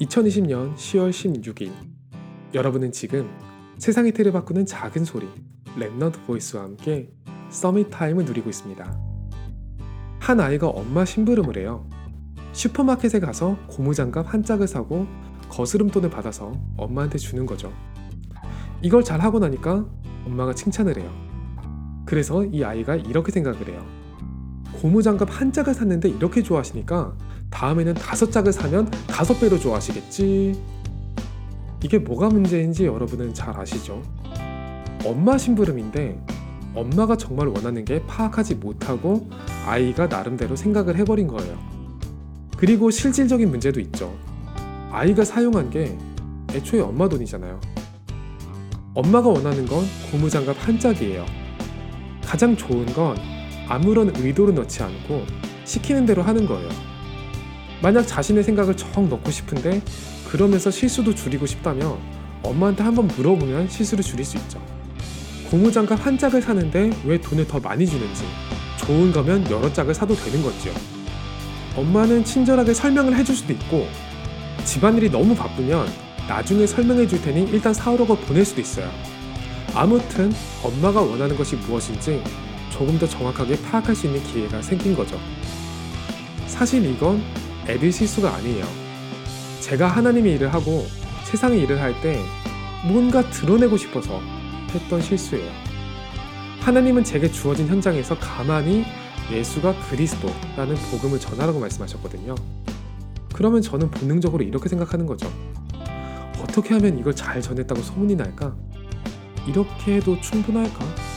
2020년 10월 16일 여러분은 지금 세상의 틀을 바꾸는 작은 소리 Remnant Voice와 함께 Summit Time을 누리고 있습니다. 한 아이가 엄마 심부름을 해요. 슈퍼마켓에 가서 고무장갑 한 짝을 사고 거스름돈을 받아서 엄마한테 주는 거죠. 이걸 잘 하고 나니까 엄마가 칭찬을 해요. 그래서 이 아이가 이렇게 생각을 해요. 고무장갑 한 짝을 샀는데 이렇게 좋아하시니까 다음에는 다섯 짝을 사면 다섯 배로 좋아하시겠지. 이게 뭐가 문제인지 여러분은 잘 아시죠? 엄마 심부름인데 엄마가 정말 원하는 게 파악하지 못하고 아이가 나름대로 생각을 해버린 거예요. 그리고 실질적인 문제도 있죠. 아이가 사용한 게 애초에 엄마 돈이잖아요. 엄마가 원하는 건 고무장갑 한 짝이에요. 가장 좋은 건 아무런 의도를 넣지 않고 시키는 대로 하는 거예요. 만약 자신의 생각을 정 넣고 싶은데 그러면서 실수도 줄이고 싶다면 엄마한테 한번 물어보면 실수를 줄일 수 있죠. 고무장갑 한 짝을 사는데 왜 돈을 더 많이 주는지 좋은 거면 여러 짝을 사도 되는 거지요. 엄마는 친절하게 설명을 해줄 수도 있고 집안일이 너무 바쁘면 나중에 설명해 줄 테니 일단 사오라고 보낼 수도 있어요. 아무튼 엄마가 원하는 것이 무엇인지 조금 더 정확하게 파악할 수 있는 기회가 생긴 거죠. 사실 이건 애들 실수가 아니에요. 제가 하나님의 일을 하고 세상의 일을 할 때 뭔가 드러내고 싶어서 했던 실수예요. 하나님은 제게 주어진 현장에서 가만히 예수가 그리스도라는 복음을 전하라고 말씀하셨거든요. 그러면 저는 본능적으로 이렇게 생각하는 거죠. 어떻게 하면 이걸 잘 전했다고 소문이 날까? 이렇게 해도 충분할까?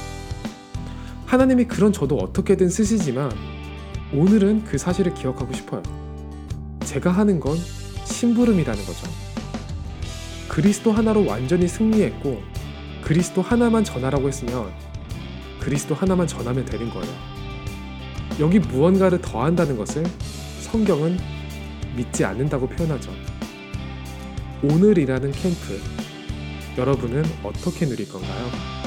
하나님이 그런 저도 어떻게든 쓰시지만 오늘은 그 사실을 기억하고 싶어요. 제가 하는 건 심부름이라는 거죠. 그리스도 하나로 완전히 승리했고 그리스도 하나만 전하라고 했으면 그리스도 하나만 전하면 되는 거예요. 여기 무언가를 더한다는 것을 성경은 믿지 않는다고 표현하죠. 오늘이라는 캠프, 여러분은 어떻게 누릴 건가요?